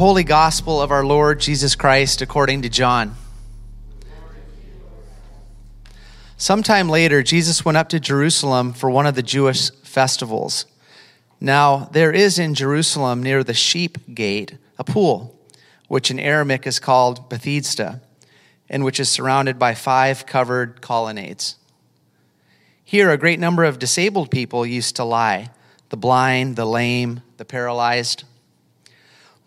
Holy Gospel of our Lord Jesus Christ according to John. Sometime later, Jesus went up to Jerusalem for one of the Jewish festivals. Now, there is in Jerusalem near the sheep gate a pool, which in Aramaic is called Bethesda, and which is surrounded by five covered colonnades. Here, a great number of disabled people used to lie the blind, the lame, the paralyzed.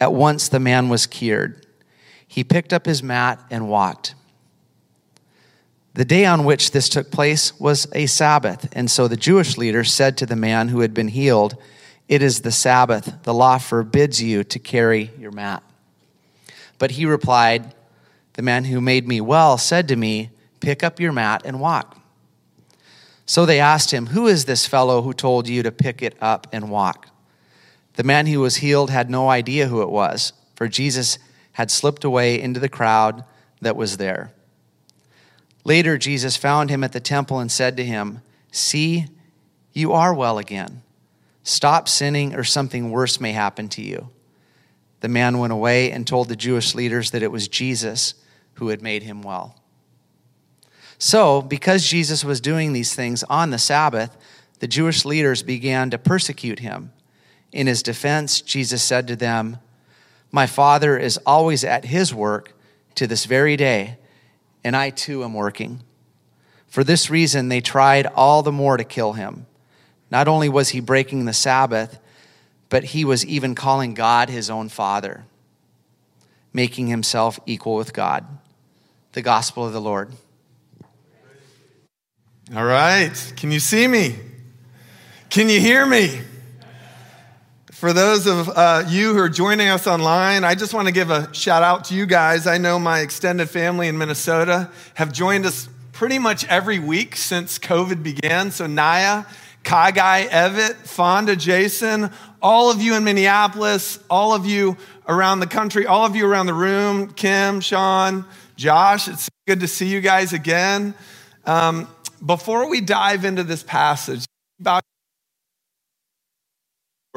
At once the man was cured. He picked up his mat and walked. The day on which this took place was a Sabbath, and so the Jewish leader said to the man who had been healed, It is the Sabbath. The law forbids you to carry your mat. But he replied, The man who made me well said to me, Pick up your mat and walk. So they asked him, Who is this fellow who told you to pick it up and walk? The man who was healed had no idea who it was, for Jesus had slipped away into the crowd that was there. Later, Jesus found him at the temple and said to him, See, you are well again. Stop sinning, or something worse may happen to you. The man went away and told the Jewish leaders that it was Jesus who had made him well. So, because Jesus was doing these things on the Sabbath, the Jewish leaders began to persecute him. In his defense, Jesus said to them, My Father is always at his work to this very day, and I too am working. For this reason, they tried all the more to kill him. Not only was he breaking the Sabbath, but he was even calling God his own Father, making himself equal with God. The gospel of the Lord. All right. Can you see me? Can you hear me? For those of uh, you who are joining us online, I just want to give a shout out to you guys. I know my extended family in Minnesota have joined us pretty much every week since COVID began. So, Naya, Kagai, Evit, Fonda, Jason, all of you in Minneapolis, all of you around the country, all of you around the room, Kim, Sean, Josh, it's good to see you guys again. Um, before we dive into this passage, about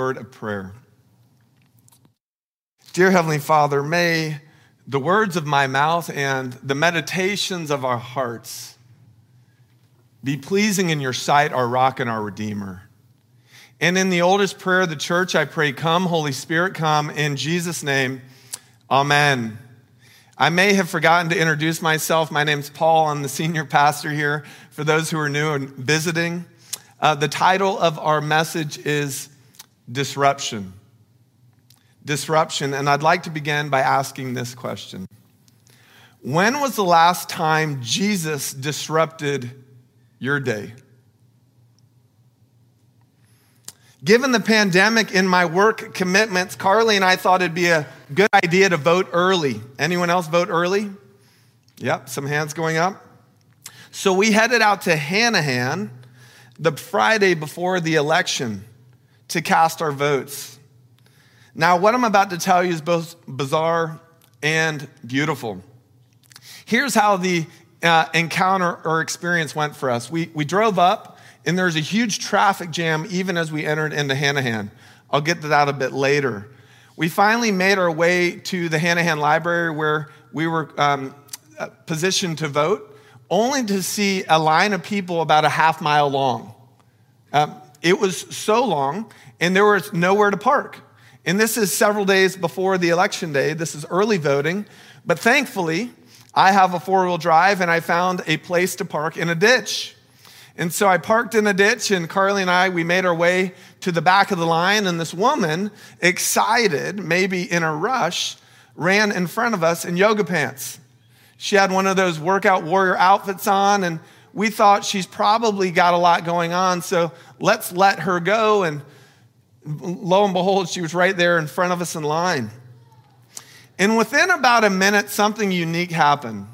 word of prayer. Dear Heavenly Father, may the words of my mouth and the meditations of our hearts be pleasing in your sight, our rock and our redeemer. And in the oldest prayer of the church, I pray, Come, Holy Spirit, come. In Jesus' name, Amen. I may have forgotten to introduce myself. My name's Paul. I'm the senior pastor here for those who are new and visiting. Uh, the title of our message is disruption. Disruption. And I'd like to begin by asking this question When was the last time Jesus disrupted your day? Given the pandemic in my work commitments, Carly and I thought it'd be a good idea to vote early. Anyone else vote early? Yep, some hands going up. So we headed out to Hanahan the Friday before the election to cast our votes. Now, what I'm about to tell you is both bizarre and beautiful. Here's how the uh, encounter or experience went for us. We, we drove up, and there's a huge traffic jam even as we entered into Hanahan. I'll get to that a bit later. We finally made our way to the Hanahan Library where we were um, uh, positioned to vote, only to see a line of people about a half mile long. Um, it was so long, and there was nowhere to park. And this is several days before the election day. This is early voting. But thankfully, I have a four wheel drive, and I found a place to park in a ditch. And so I parked in a ditch, and Carly and I, we made our way to the back of the line. And this woman, excited, maybe in a rush, ran in front of us in yoga pants. She had one of those workout warrior outfits on, and we thought she's probably got a lot going on, so let's let her go. And lo and behold, she was right there in front of us in line. And within about a minute, something unique happened.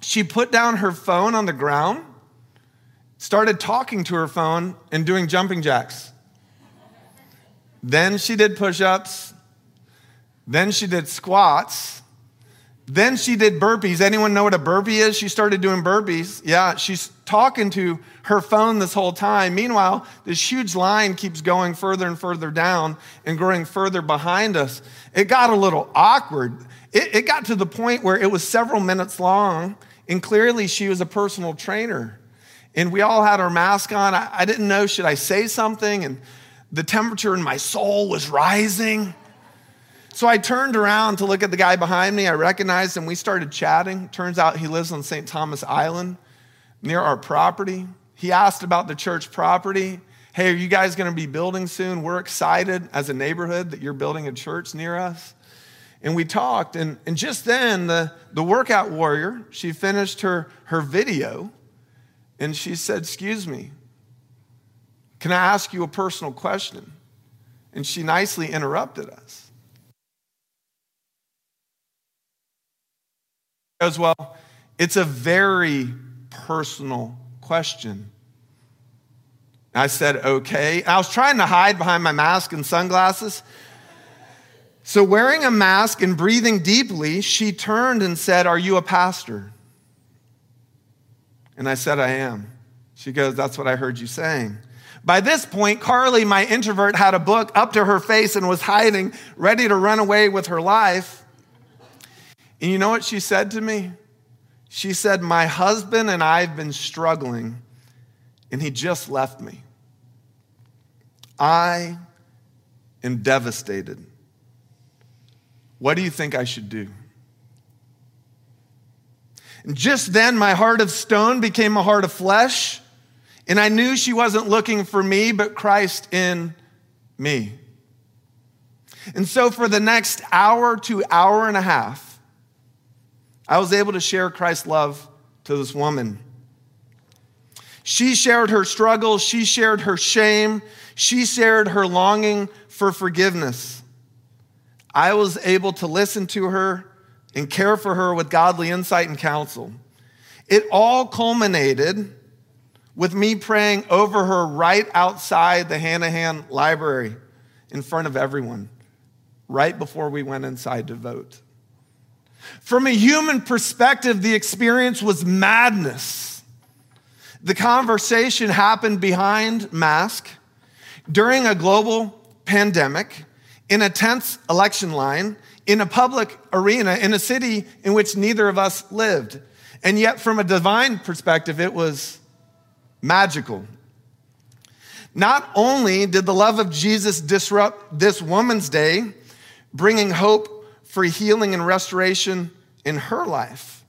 She put down her phone on the ground, started talking to her phone, and doing jumping jacks. Then she did push ups. Then she did squats. Then she did burpees. Anyone know what a burpee is? She started doing burpees. Yeah, she's talking to her phone this whole time. Meanwhile, this huge line keeps going further and further down and growing further behind us. It got a little awkward. It, it got to the point where it was several minutes long, and clearly she was a personal trainer. And we all had our mask on. I, I didn't know, should I say something? And the temperature in my soul was rising. So I turned around to look at the guy behind me. I recognized him. We started chatting. Turns out he lives on St. Thomas Island near our property. He asked about the church property. Hey, are you guys going to be building soon? We're excited as a neighborhood that you're building a church near us. And we talked, and, and just then, the, the workout warrior, she finished her, her video, and she said, Excuse me, can I ask you a personal question? And she nicely interrupted us. As well, it's a very personal question. I said, okay. I was trying to hide behind my mask and sunglasses. So, wearing a mask and breathing deeply, she turned and said, Are you a pastor? And I said, I am. She goes, That's what I heard you saying. By this point, Carly, my introvert, had a book up to her face and was hiding, ready to run away with her life. And you know what she said to me? She said, My husband and I have been struggling, and he just left me. I am devastated. What do you think I should do? And just then, my heart of stone became a heart of flesh, and I knew she wasn't looking for me, but Christ in me. And so, for the next hour to hour and a half, I was able to share Christ's love to this woman. She shared her struggles, she shared her shame, she shared her longing for forgiveness. I was able to listen to her and care for her with godly insight and counsel. It all culminated with me praying over her right outside the Hanahan Library in front of everyone, right before we went inside to vote. From a human perspective, the experience was madness. The conversation happened behind mask during a global pandemic, in a tense election line, in a public arena, in a city in which neither of us lived. And yet, from a divine perspective, it was magical. Not only did the love of Jesus disrupt this woman's day, bringing hope for healing and restoration in her life.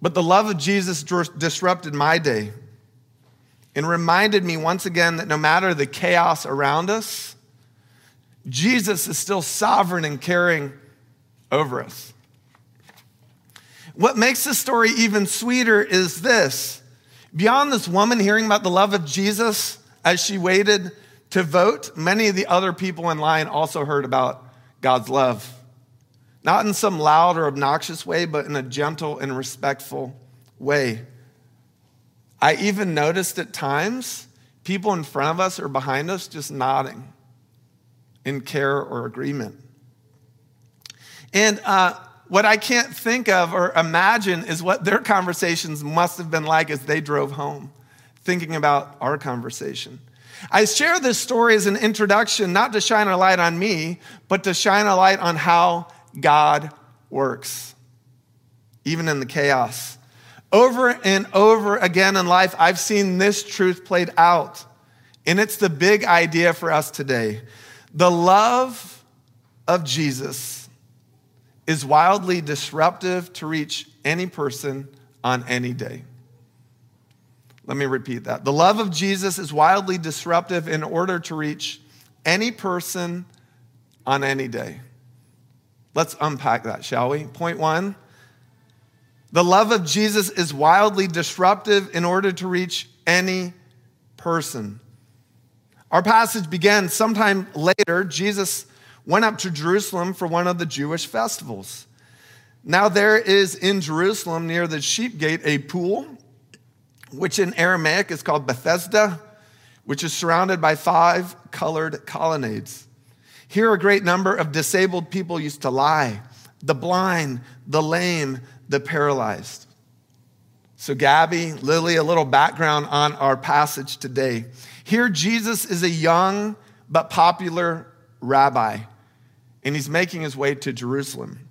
But the love of Jesus disrupted my day and reminded me once again that no matter the chaos around us, Jesus is still sovereign and caring over us. What makes this story even sweeter is this beyond this woman hearing about the love of Jesus as she waited to vote, many of the other people in line also heard about God's love. Not in some loud or obnoxious way, but in a gentle and respectful way. I even noticed at times people in front of us or behind us just nodding in care or agreement. And uh, what I can't think of or imagine is what their conversations must have been like as they drove home, thinking about our conversation. I share this story as an introduction, not to shine a light on me, but to shine a light on how God works, even in the chaos. Over and over again in life, I've seen this truth played out. And it's the big idea for us today. The love of Jesus is wildly disruptive to reach any person on any day. Let me repeat that. The love of Jesus is wildly disruptive in order to reach any person on any day. Let's unpack that, shall we? Point one the love of Jesus is wildly disruptive in order to reach any person. Our passage begins sometime later. Jesus went up to Jerusalem for one of the Jewish festivals. Now, there is in Jerusalem near the sheep gate a pool, which in Aramaic is called Bethesda, which is surrounded by five colored colonnades. Here, a great number of disabled people used to lie the blind, the lame, the paralyzed. So, Gabby, Lily, a little background on our passage today. Here, Jesus is a young but popular rabbi, and he's making his way to Jerusalem.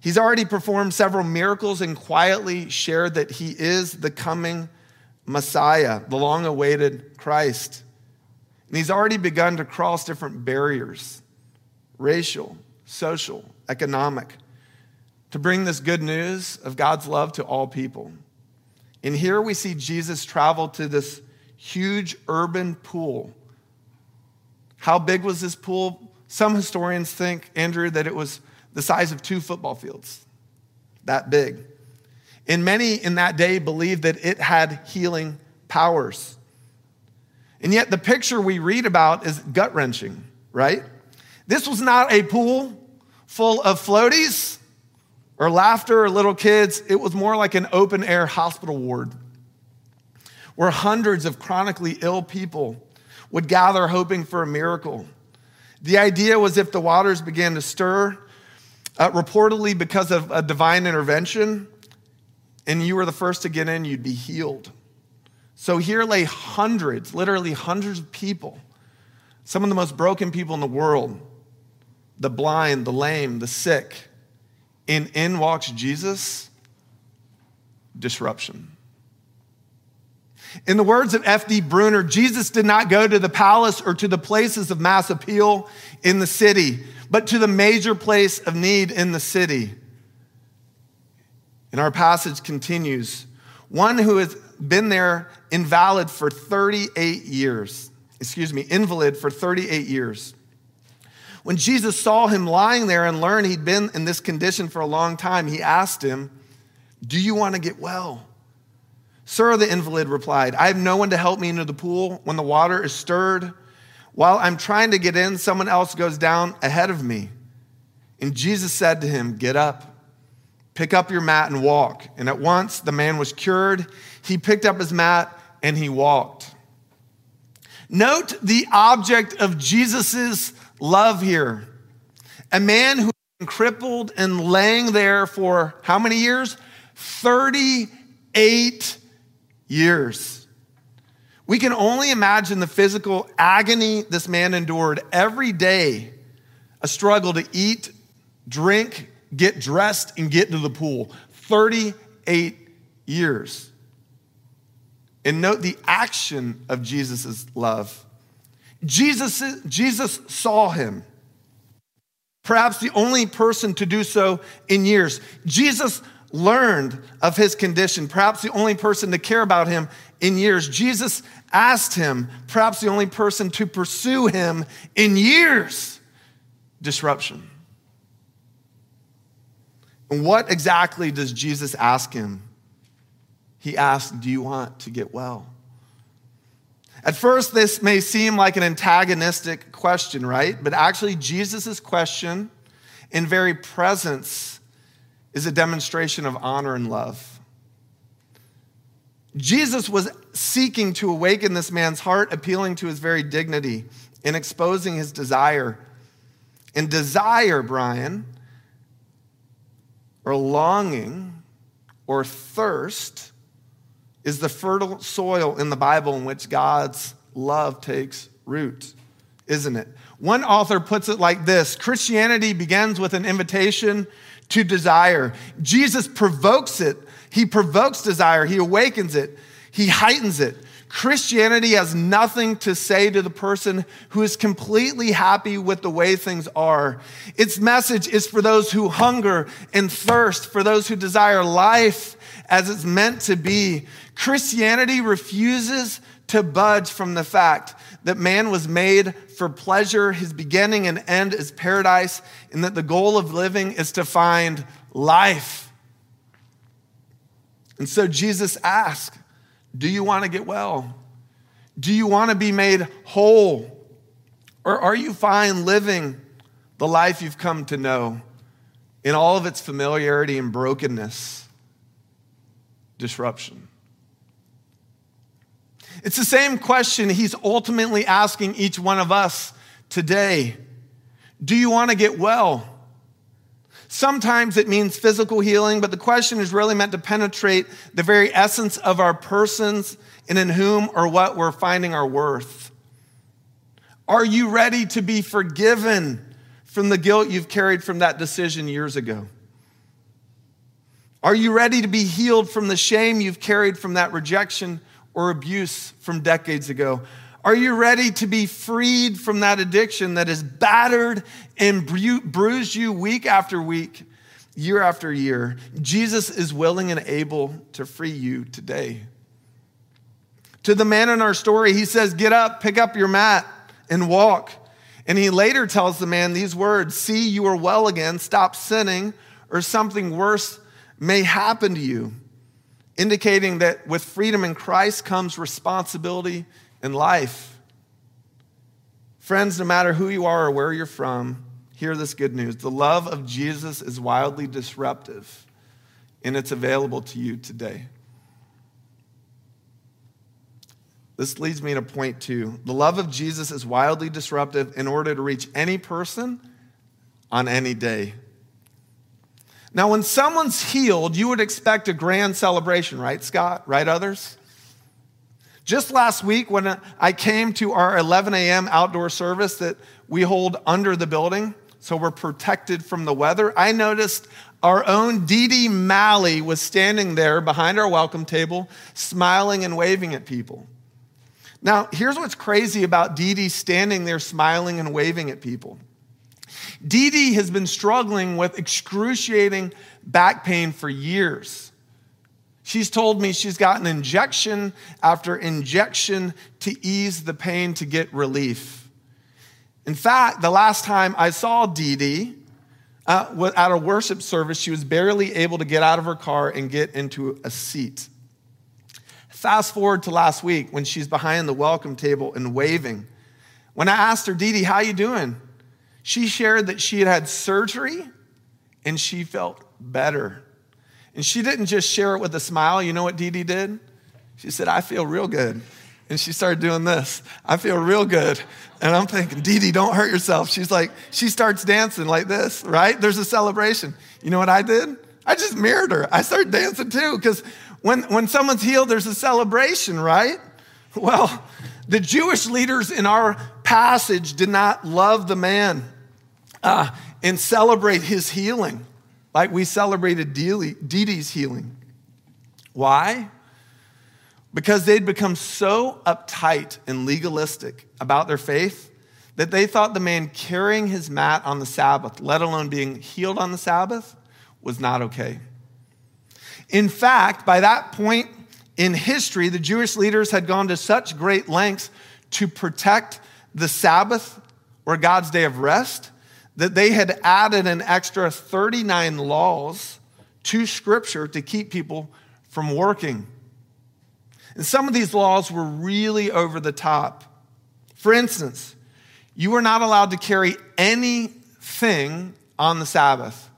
He's already performed several miracles and quietly shared that he is the coming Messiah, the long awaited Christ. And he's already begun to cross different barriers racial, social, economic to bring this good news of God's love to all people. And here we see Jesus travel to this huge urban pool. How big was this pool? Some historians think, Andrew, that it was the size of two football fields, that big. And many in that day believed that it had healing powers. And yet, the picture we read about is gut wrenching, right? This was not a pool full of floaties or laughter or little kids. It was more like an open air hospital ward where hundreds of chronically ill people would gather hoping for a miracle. The idea was if the waters began to stir, uh, reportedly because of a divine intervention, and you were the first to get in, you'd be healed. So here lay hundreds, literally hundreds of people, some of the most broken people in the world the blind, the lame, the sick. And in walks Jesus, disruption. In the words of F.D. Bruner, Jesus did not go to the palace or to the places of mass appeal in the city, but to the major place of need in the city. And our passage continues one who has been there invalid for 38 years, excuse me, invalid for 38 years. When Jesus saw him lying there and learned he'd been in this condition for a long time, he asked him, Do you want to get well? Sir, the invalid replied, I have no one to help me into the pool when the water is stirred. While I'm trying to get in, someone else goes down ahead of me. And Jesus said to him, Get up, pick up your mat, and walk. And at once the man was cured. He picked up his mat and he walked. Note the object of Jesus' love here. A man who been crippled and laying there for how many years? 38 years. We can only imagine the physical agony this man endured every day a struggle to eat, drink, get dressed, and get to the pool. 38 years. And note the action of Jesus' love. Jesus, Jesus saw him. Perhaps the only person to do so in years. Jesus learned of his condition, perhaps the only person to care about him in years. Jesus asked him, perhaps the only person to pursue him in years. Disruption. And what exactly does Jesus ask him? He asked, Do you want to get well? At first, this may seem like an antagonistic question, right? But actually, Jesus' question in very presence is a demonstration of honor and love. Jesus was seeking to awaken this man's heart, appealing to his very dignity and exposing his desire. And desire, Brian, or longing or thirst is the fertile soil in the Bible in which God's love takes root, isn't it? One author puts it like this Christianity begins with an invitation to desire. Jesus provokes it. He provokes desire, he awakens it, he heightens it. Christianity has nothing to say to the person who is completely happy with the way things are. Its message is for those who hunger and thirst, for those who desire life as it's meant to be. Christianity refuses to budge from the fact that man was made for pleasure, his beginning and end is paradise, and that the goal of living is to find life. And so Jesus asked, Do you want to get well? Do you want to be made whole? Or are you fine living the life you've come to know, in all of its familiarity and brokenness, disruption. It's the same question he's ultimately asking each one of us today. Do you want to get well? Sometimes it means physical healing, but the question is really meant to penetrate the very essence of our persons and in whom or what we're finding our worth. Are you ready to be forgiven from the guilt you've carried from that decision years ago? Are you ready to be healed from the shame you've carried from that rejection or abuse from decades ago? Are you ready to be freed from that addiction that has battered and bruised you week after week, year after year? Jesus is willing and able to free you today. To the man in our story, he says, Get up, pick up your mat, and walk. And he later tells the man these words See, you are well again, stop sinning, or something worse may happen to you, indicating that with freedom in Christ comes responsibility in life. Friends, no matter who you are or where you're from, hear this good news. The love of Jesus is wildly disruptive, and it's available to you today. This leads me to point two. The love of Jesus is wildly disruptive in order to reach any person on any day. Now, when someone's healed, you would expect a grand celebration, right, Scott? Right, others? Just last week, when I came to our 11 a.m. outdoor service that we hold under the building, so we're protected from the weather, I noticed our own Dee Dee Malley was standing there behind our welcome table, smiling and waving at people. Now, here's what's crazy about Dee Dee standing there smiling and waving at people. Dee Dee has been struggling with excruciating back pain for years. She's told me she's gotten injection after injection to ease the pain to get relief. In fact, the last time I saw Dee Dee uh, at a worship service, she was barely able to get out of her car and get into a seat. Fast forward to last week when she's behind the welcome table and waving. When I asked her, Dee Dee, how you doing? She shared that she had had surgery and she felt better. And she didn't just share it with a smile. You know what Dee Dee did? She said, I feel real good. And she started doing this. I feel real good. And I'm thinking, Dee Dee, don't hurt yourself. She's like, she starts dancing like this, right? There's a celebration. You know what I did? I just mirrored her. I started dancing too, because when, when someone's healed, there's a celebration, right? Well, the Jewish leaders in our passage did not love the man uh, and celebrate his healing like we celebrated Dee's healing. Why? Because they'd become so uptight and legalistic about their faith that they thought the man carrying his mat on the Sabbath, let alone being healed on the Sabbath, was not okay. In fact, by that point in history, the Jewish leaders had gone to such great lengths to protect the Sabbath or God's day of rest that they had added an extra 39 laws to Scripture to keep people from working. And some of these laws were really over the top. For instance, you were not allowed to carry anything on the Sabbath.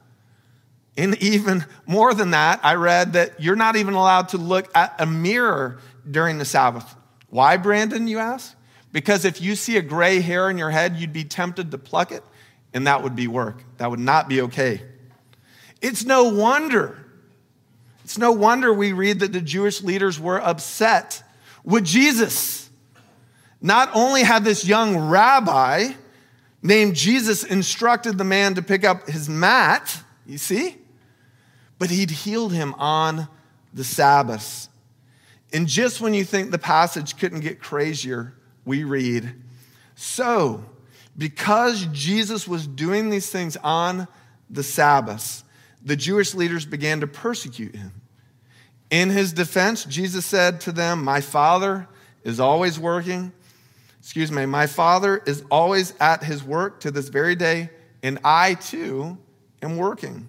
And even more than that, I read that you're not even allowed to look at a mirror during the Sabbath. Why, Brandon, you ask? Because if you see a gray hair in your head, you'd be tempted to pluck it and that would be work. That would not be okay. It's no wonder. It's no wonder we read that the Jewish leaders were upset with Jesus. Not only had this young rabbi named Jesus instructed the man to pick up his mat, you see, but he'd healed him on the Sabbath. And just when you think the passage couldn't get crazier, we read, So, because Jesus was doing these things on the Sabbath, the Jewish leaders began to persecute him. In his defense, Jesus said to them, My Father is always working. Excuse me, my Father is always at his work to this very day, and I too am working.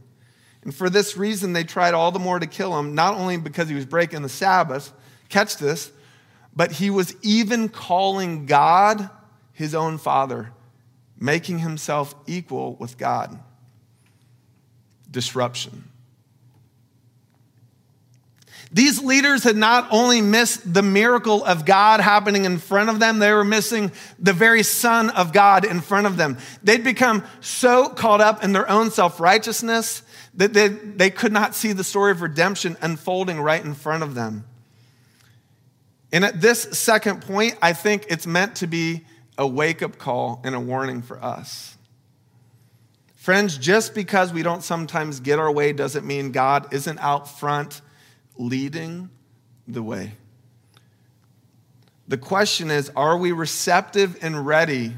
And for this reason, they tried all the more to kill him, not only because he was breaking the Sabbath, catch this, but he was even calling God his own Father making himself equal with God. Disruption. These leaders had not only missed the miracle of God happening in front of them, they were missing the very Son of God in front of them. They'd become so caught up in their own self righteousness that they, they could not see the story of redemption unfolding right in front of them. And at this second point, I think it's meant to be a wake up call and a warning for us. Friends, just because we don't sometimes get our way doesn't mean God isn't out front leading the way. The question is are we receptive and ready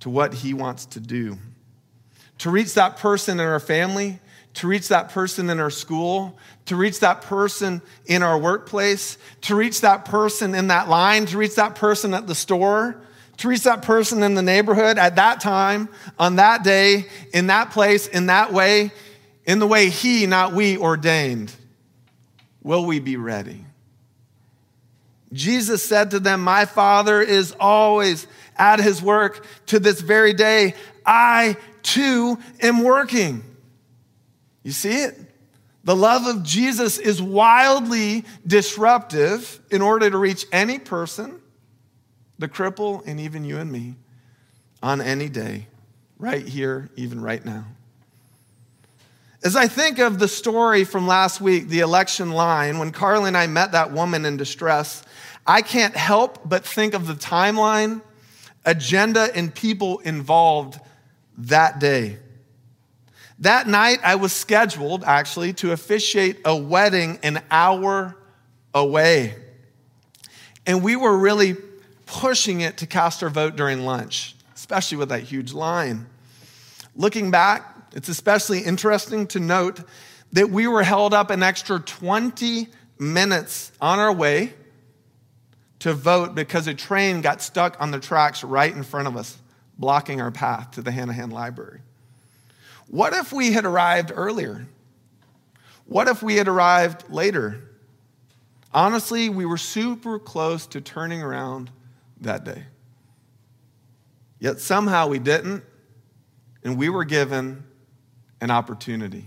to what He wants to do? To reach that person in our family, to reach that person in our school, to reach that person in our workplace, to reach that person in that line, to reach that person at the store, to reach that person in the neighborhood at that time, on that day, in that place, in that way in the way He, not we, ordained, will we be ready? Jesus said to them, My Father is always at His work to this very day. I too am working. You see it? The love of Jesus is wildly disruptive in order to reach any person, the cripple, and even you and me on any day, right here, even right now. As I think of the story from last week, the election line, when Carly and I met that woman in distress, I can't help but think of the timeline, agenda, and people involved that day. That night, I was scheduled actually to officiate a wedding an hour away. And we were really pushing it to cast our vote during lunch, especially with that huge line. Looking back, it's especially interesting to note that we were held up an extra 20 minutes on our way to vote because a train got stuck on the tracks right in front of us, blocking our path to the Hanahan Library. What if we had arrived earlier? What if we had arrived later? Honestly, we were super close to turning around that day. Yet somehow we didn't, and we were given an opportunity.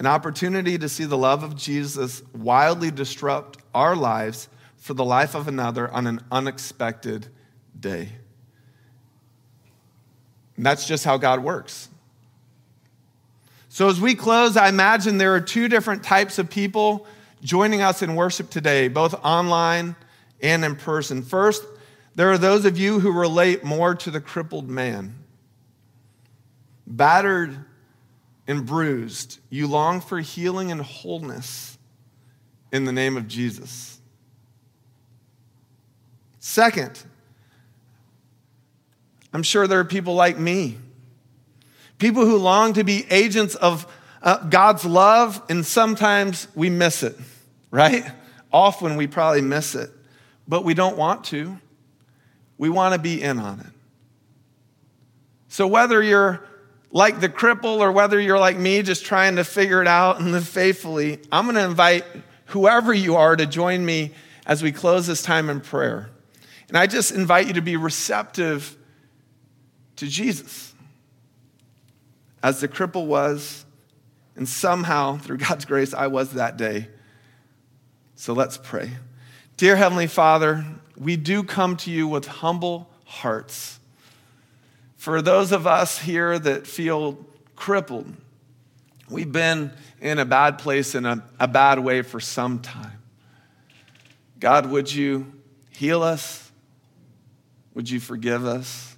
An opportunity to see the love of Jesus wildly disrupt our lives for the life of another on an unexpected day. And that's just how God works. So, as we close, I imagine there are two different types of people joining us in worship today, both online and in person. First, there are those of you who relate more to the crippled man battered and bruised, you long for healing and wholeness in the name of Jesus. Second, I'm sure there are people like me, people who long to be agents of uh, God's love, and sometimes we miss it, right? Often we probably miss it, but we don't want to. We want to be in on it. So, whether you're like the cripple or whether you're like me, just trying to figure it out and live faithfully, I'm going to invite whoever you are to join me as we close this time in prayer. And I just invite you to be receptive to Jesus as the cripple was, and somehow, through God's grace, I was that day. So let's pray. Dear Heavenly Father, we do come to you with humble hearts. For those of us here that feel crippled, we've been in a bad place in a, a bad way for some time. God, would you heal us? Would you forgive us?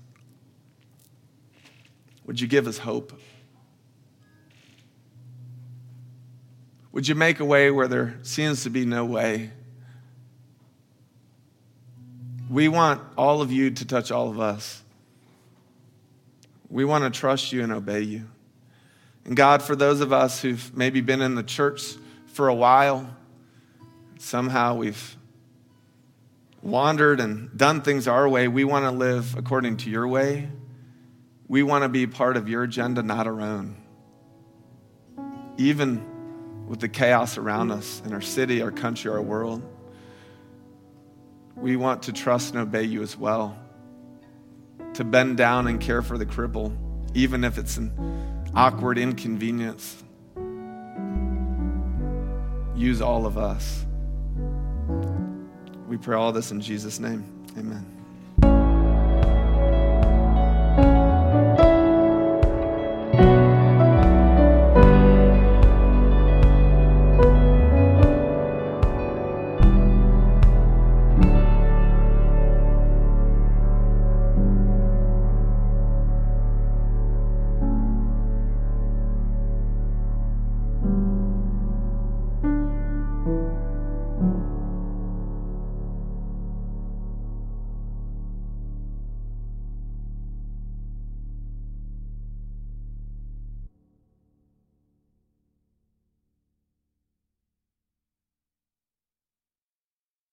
Would you give us hope? Would you make a way where there seems to be no way? We want all of you to touch all of us. We want to trust you and obey you. And God, for those of us who've maybe been in the church for a while, somehow we've wandered and done things our way, we want to live according to your way. We want to be part of your agenda, not our own. Even with the chaos around us in our city, our country, our world, we want to trust and obey you as well. to bend down and care for the cripple, even if it's an awkward inconvenience. Use all of us. We pray all this in Jesus' name. Amen.